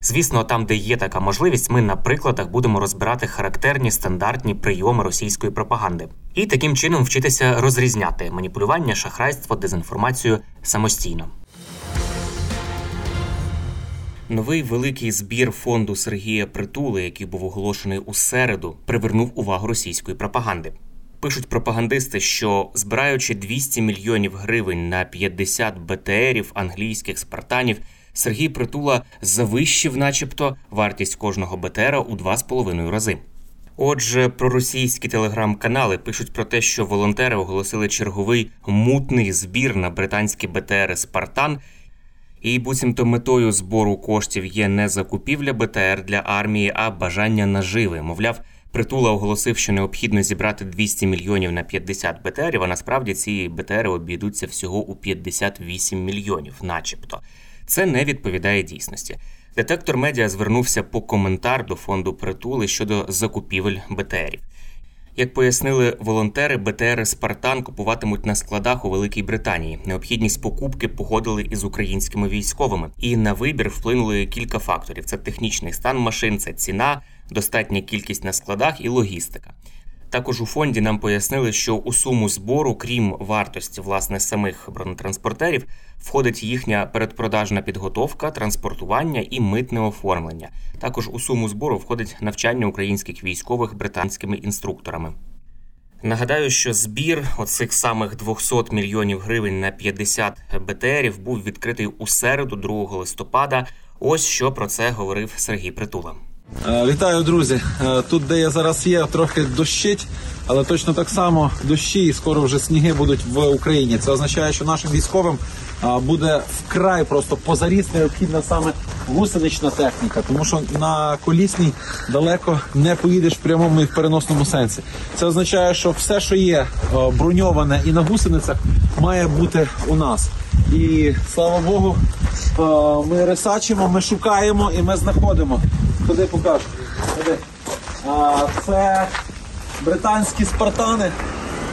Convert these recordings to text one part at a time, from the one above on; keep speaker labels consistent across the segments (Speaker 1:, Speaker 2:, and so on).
Speaker 1: Звісно, там, де є така можливість, ми на прикладах будемо розбирати характерні стандартні прийоми російської пропаганди і таким чином вчитися розрізняти маніпулювання, шахрайство, дезінформацію самостійно. Новий великий збір фонду Сергія Притули, який був оголошений у середу, привернув увагу російської пропаганди. Пишуть пропагандисти, що збираючи 200 мільйонів гривень на 50 БТРів англійських спартанів, Сергій Притула завищив, начебто, вартість кожного БТРа у 2,5 рази. Отже, проросійські телеграм-канали пишуть про те, що волонтери оголосили черговий мутний збір на британські БТРи Спартан. І буцімто метою збору коштів є не закупівля БТР для армії, а бажання наживи. Мовляв, притула оголосив, що необхідно зібрати 200 мільйонів на 50 БТРів, а насправді ці БТРи обійдуться всього у 58 мільйонів, начебто. Це не відповідає дійсності. Детектор медіа звернувся по коментар до фонду притули щодо закупівель БТРів. Як пояснили волонтери, БТРи Спартан купуватимуть на складах у Великій Британії. Необхідність покупки погодили із українськими військовими, і на вибір вплинули кілька факторів: це технічний стан машин, це ціна, достатня кількість на складах і логістика. Також у фонді нам пояснили, що у суму збору, крім вартості власне самих бронетранспортерів, входить їхня передпродажна підготовка, транспортування і митне оформлення. Також у суму збору входить навчання українських військових британськими інструкторами. Нагадаю, що збір оцих самих 200 мільйонів гривень на 50 БТРів був відкритий у середу, 2 листопада. Ось що про це говорив Сергій Притула.
Speaker 2: Е, Вітаю, друзі. Е, Тут, де я зараз є, трохи дощить, але точно так само дощі і скоро вже сніги будуть в Україні. Це означає, що нашим військовим е, буде вкрай просто позаріс необхідна саме гусенична техніка, тому що на колісній далеко не поїдеш в прямому і в переносному сенсі. Це означає, що все, що є броньоване і на гусеницях, має бути у нас. І слава Богу, ми ресачимо, ми шукаємо і ми знаходимо. Куди покажу? Куди? А, це британські спартани.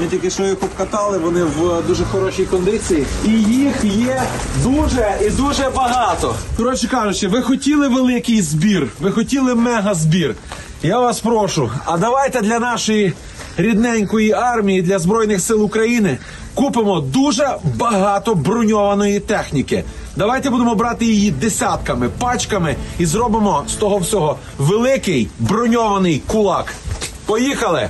Speaker 2: Ми тільки що їх обкатали, вони в дуже хорошій кондиції. І їх є дуже і дуже багато. Коротше кажучи, ви хотіли великий збір, ви хотіли мега збір. Я вас прошу, а давайте для нашої рідненької армії, для Збройних сил України купимо дуже багато броньованої техніки. Давайте будемо брати її десятками, пачками і зробимо з того всього великий броньований кулак. Поїхали!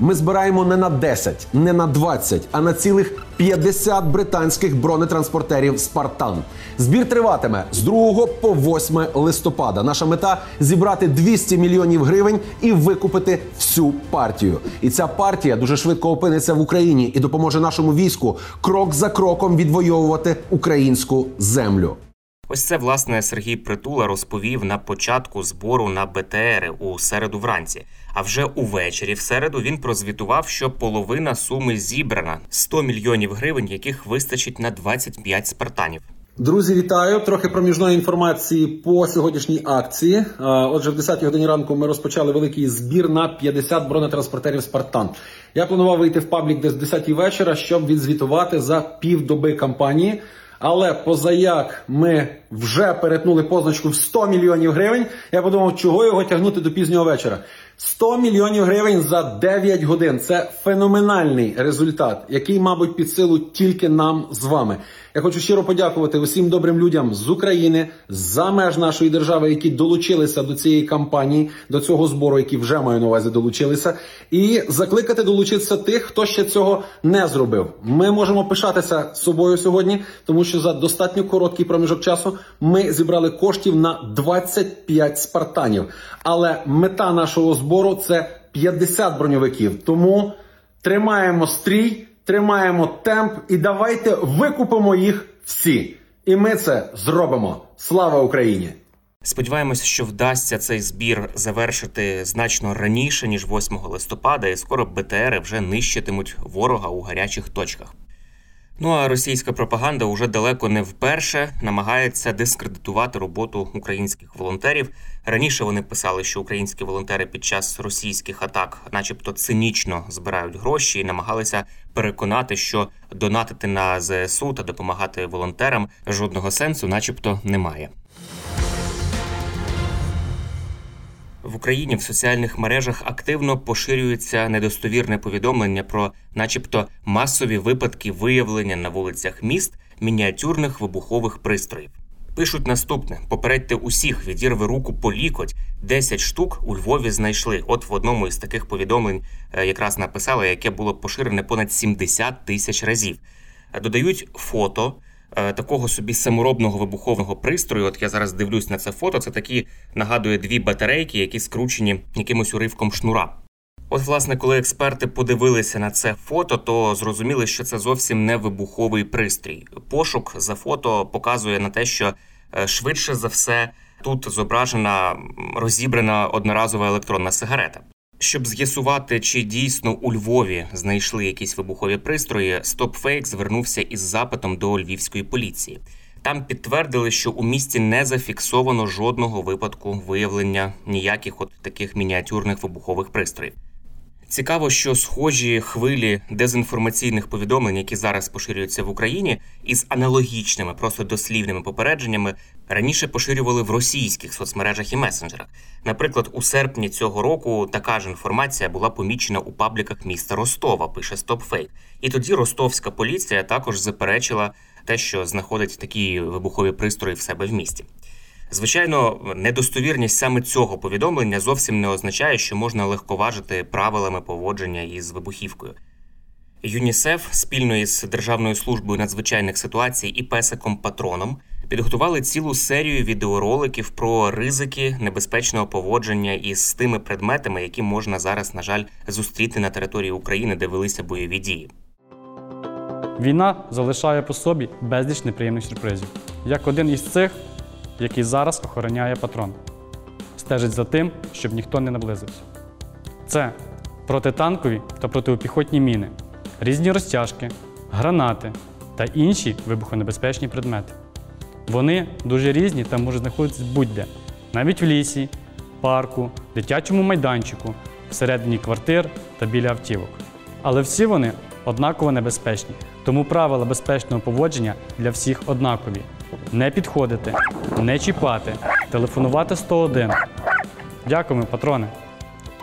Speaker 3: Ми збираємо не на 10, не на 20, а на цілих 50 британських бронетранспортерів Спартан. Збір триватиме з 2 по 8 листопада. Наша мета зібрати 200 мільйонів гривень і викупити всю партію. І ця партія дуже швидко опиниться в Україні і допоможе нашому війську крок за кроком відвоювати українську землю.
Speaker 1: Ось це власне Сергій Притула розповів на початку збору на БТРи у середу вранці. А вже увечері в середу він прозвітував, що половина суми зібрана 100 мільйонів гривень, яких вистачить на 25 спартанів.
Speaker 3: Друзі, вітаю! Трохи проміжної інформації по сьогоднішній акції. Отже, в 10 годині ранку ми розпочали великий збір на 50 бронетранспортерів Спартан. Я планував вийти в паблік десь в 10 вечора, щоб відзвітувати за півдоби кампанії. Але позаяк ми вже перетнули позначку в 100 мільйонів гривень. Я подумав, чого його тягнути до пізнього вечора.
Speaker 2: 100 мільйонів гривень за 9 годин. Це феноменальний результат, який, мабуть, під силу тільки нам з вами. Я хочу щиро подякувати усім добрим людям з України, за меж нашої держави, які долучилися до цієї кампанії, до цього збору, які вже маю на увазі долучилися, і закликати долучитися тих, хто ще цього не зробив. Ми можемо пишатися собою сьогодні, тому що за достатньо короткий проміжок часу ми зібрали коштів на 25 спартанів. Але мета нашого збору це 50 броньовиків. Тому тримаємо стрій, тримаємо темп і давайте викупимо їх всі. І ми це зробимо. Слава Україні!
Speaker 1: Сподіваємось, що вдасться цей збір завершити значно раніше ніж 8 листопада, і скоро БТРи вже нищитимуть ворога у гарячих точках. Ну а російська пропаганда уже далеко не вперше намагається дискредитувати роботу українських волонтерів. Раніше вони писали, що українські волонтери під час російських атак, начебто, цинічно збирають гроші, і намагалися переконати, що донатити на ЗСУ та допомагати волонтерам жодного сенсу, начебто, немає. Україні в соціальних мережах активно поширюється недостовірне повідомлення про, начебто, масові випадки виявлення на вулицях міст мініатюрних вибухових пристроїв. Пишуть наступне: попередьте усіх, відірви руку по лікоть. 10 штук у Львові знайшли. От в одному із таких повідомлень е, якраз написали, яке було поширене понад 70 тисяч разів. Додають фото Е, такого собі саморобного вибухового пристрою. От я зараз дивлюсь на це фото. Це такі нагадує дві батарейки, які скручені якимось уривком шнура. От, власне, коли експерти подивилися на це фото, то зрозуміли, що це зовсім не вибуховий пристрій. Пошук за фото показує на те, що е, швидше за все тут зображена розібрана одноразова електронна сигарета. Щоб з'ясувати, чи дійсно у Львові знайшли якісь вибухові пристрої, StopFake звернувся із запитом до львівської поліції. Там підтвердили, що у місті не зафіксовано жодного випадку виявлення ніяких от таких мініатюрних вибухових пристроїв. Цікаво, що схожі хвилі дезінформаційних повідомлень, які зараз поширюються в Україні, із аналогічними, просто дослівними попередженнями раніше поширювали в російських соцмережах і месенджерах. Наприклад, у серпні цього року така ж інформація була помічена у пабліках міста Ростова. Пише StopFake. І тоді ростовська поліція також заперечила те, що знаходить такі вибухові пристрої в себе в місті. Звичайно, недостовірність саме цього повідомлення зовсім не означає, що можна легковажити правилами поводження із вибухівкою. ЮНІСЕФ спільно із Державною службою надзвичайних ситуацій і песиком патроном підготували цілу серію відеороликів про ризики небезпечного поводження із тими предметами, які можна зараз, на жаль, зустріти на території України, де велися бойові дії.
Speaker 4: Війна залишає по собі безліч неприємних сюрпризів. Як один із цих який зараз охороняє патрон. Стежить за тим, щоб ніхто не наблизився. Це протитанкові та протипіхотні міни, різні розтяжки, гранати та інші вибухонебезпечні предмети. Вони дуже різні та можуть знаходитися будь-де, навіть в лісі, парку, дитячому майданчику, всередині квартир та біля автівок. Але всі вони однаково небезпечні, тому правила безпечного поводження для всіх однакові не підходити, не чіпати, телефонувати 101. Дякуємо, патрони.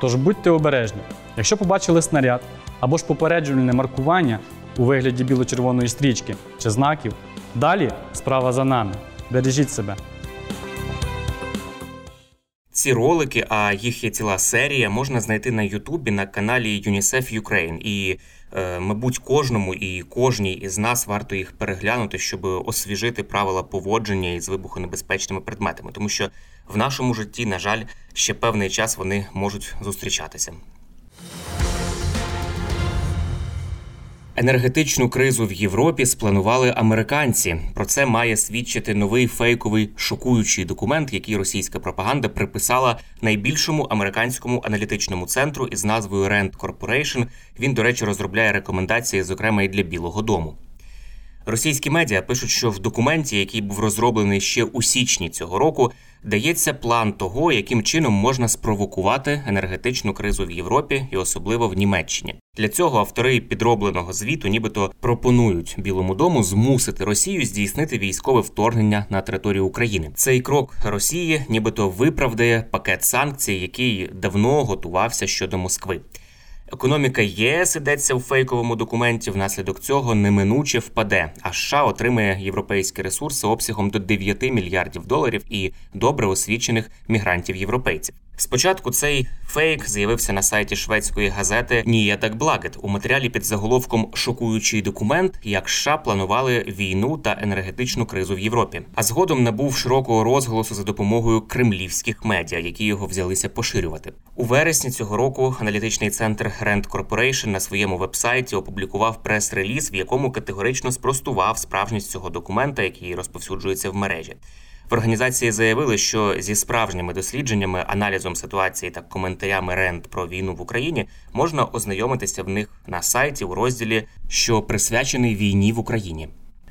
Speaker 4: Тож будьте обережні. Якщо побачили снаряд або ж попереджувальне маркування у вигляді біло-червоної стрічки чи знаків, далі справа за нами. Бережіть себе.
Speaker 1: Ці ролики, а їх є ціла серія, можна знайти на Ютубі на каналі UNICEF Ukraine. І, е, мабуть, кожному і кожній із нас варто їх переглянути, щоб освіжити правила поводження із вибухонебезпечними предметами, тому що в нашому житті, на жаль, ще певний час вони можуть зустрічатися. Енергетичну кризу в Європі спланували американці. Про це має свідчити новий фейковий шокуючий документ, який російська пропаганда приписала найбільшому американському аналітичному центру із назвою Rand Corporation. Він, до речі, розробляє рекомендації, зокрема і для Білого Дому. Російські медіа пишуть, що в документі, який був розроблений ще у січні цього року, дається план того, яким чином можна спровокувати енергетичну кризу в Європі і особливо в Німеччині. Для цього автори підробленого звіту, нібито пропонують Білому дому змусити Росію здійснити військове вторгнення на територію України. Цей крок Росії, нібито виправдає пакет санкцій, який давно готувався щодо Москви. Економіка ЄС йдеться у фейковому документі. Внаслідок цього неминуче впаде. А США отримає європейські ресурси обсягом до 9 мільярдів доларів і добре освічених мігрантів європейців. Спочатку цей фейк з'явився на сайті шведської газети Ніятак Благет у матеріалі під заголовком Шокуючий документ, як США планували війну та енергетичну кризу в Європі. А згодом набув широкого розголосу за допомогою кремлівських медіа, які його взялися поширювати. У вересні цього року аналітичний центр Rand Corporation на своєму вебсайті опублікував прес-реліз, в якому категорично спростував справжність цього документа, який розповсюджується в мережі. В організації заявили, що зі справжніми дослідженнями, аналізом ситуації та коментарями РЕНД про війну в Україні можна ознайомитися в них на сайті у розділі, що присвячений війні в Україні.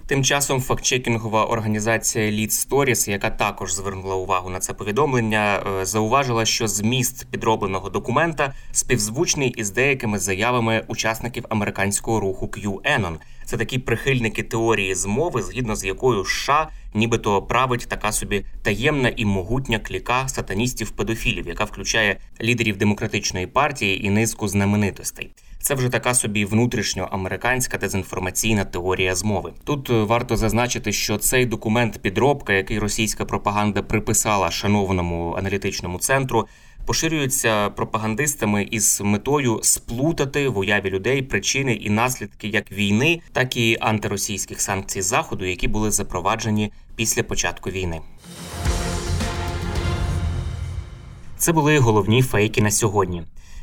Speaker 1: Тим часом фактчекінгова організація Lead Stories, яка також звернула увагу на це повідомлення, е, зауважила, що зміст підробленого документа співзвучний із деякими заявами учасників американського руху QAnon. Це такі прихильники теорії змови, згідно з якою США нібито править така собі таємна і могутня кліка сатаністів-педофілів, яка включає лідерів демократичної партії і низку знаменитостей. Це вже така собі внутрішньоамериканська дезінформаційна теорія змови. Тут е, варто зазначити, що цей документ підробка, який російська пропаганда приписала шановному аналітичному центру, поширюються пропагандистами із метою сплутати в уяві людей причини і наслідки як війни, так і антиросійських санкцій заходу, які були запроваджені після початку війни. Це були головні фейки на сьогодні.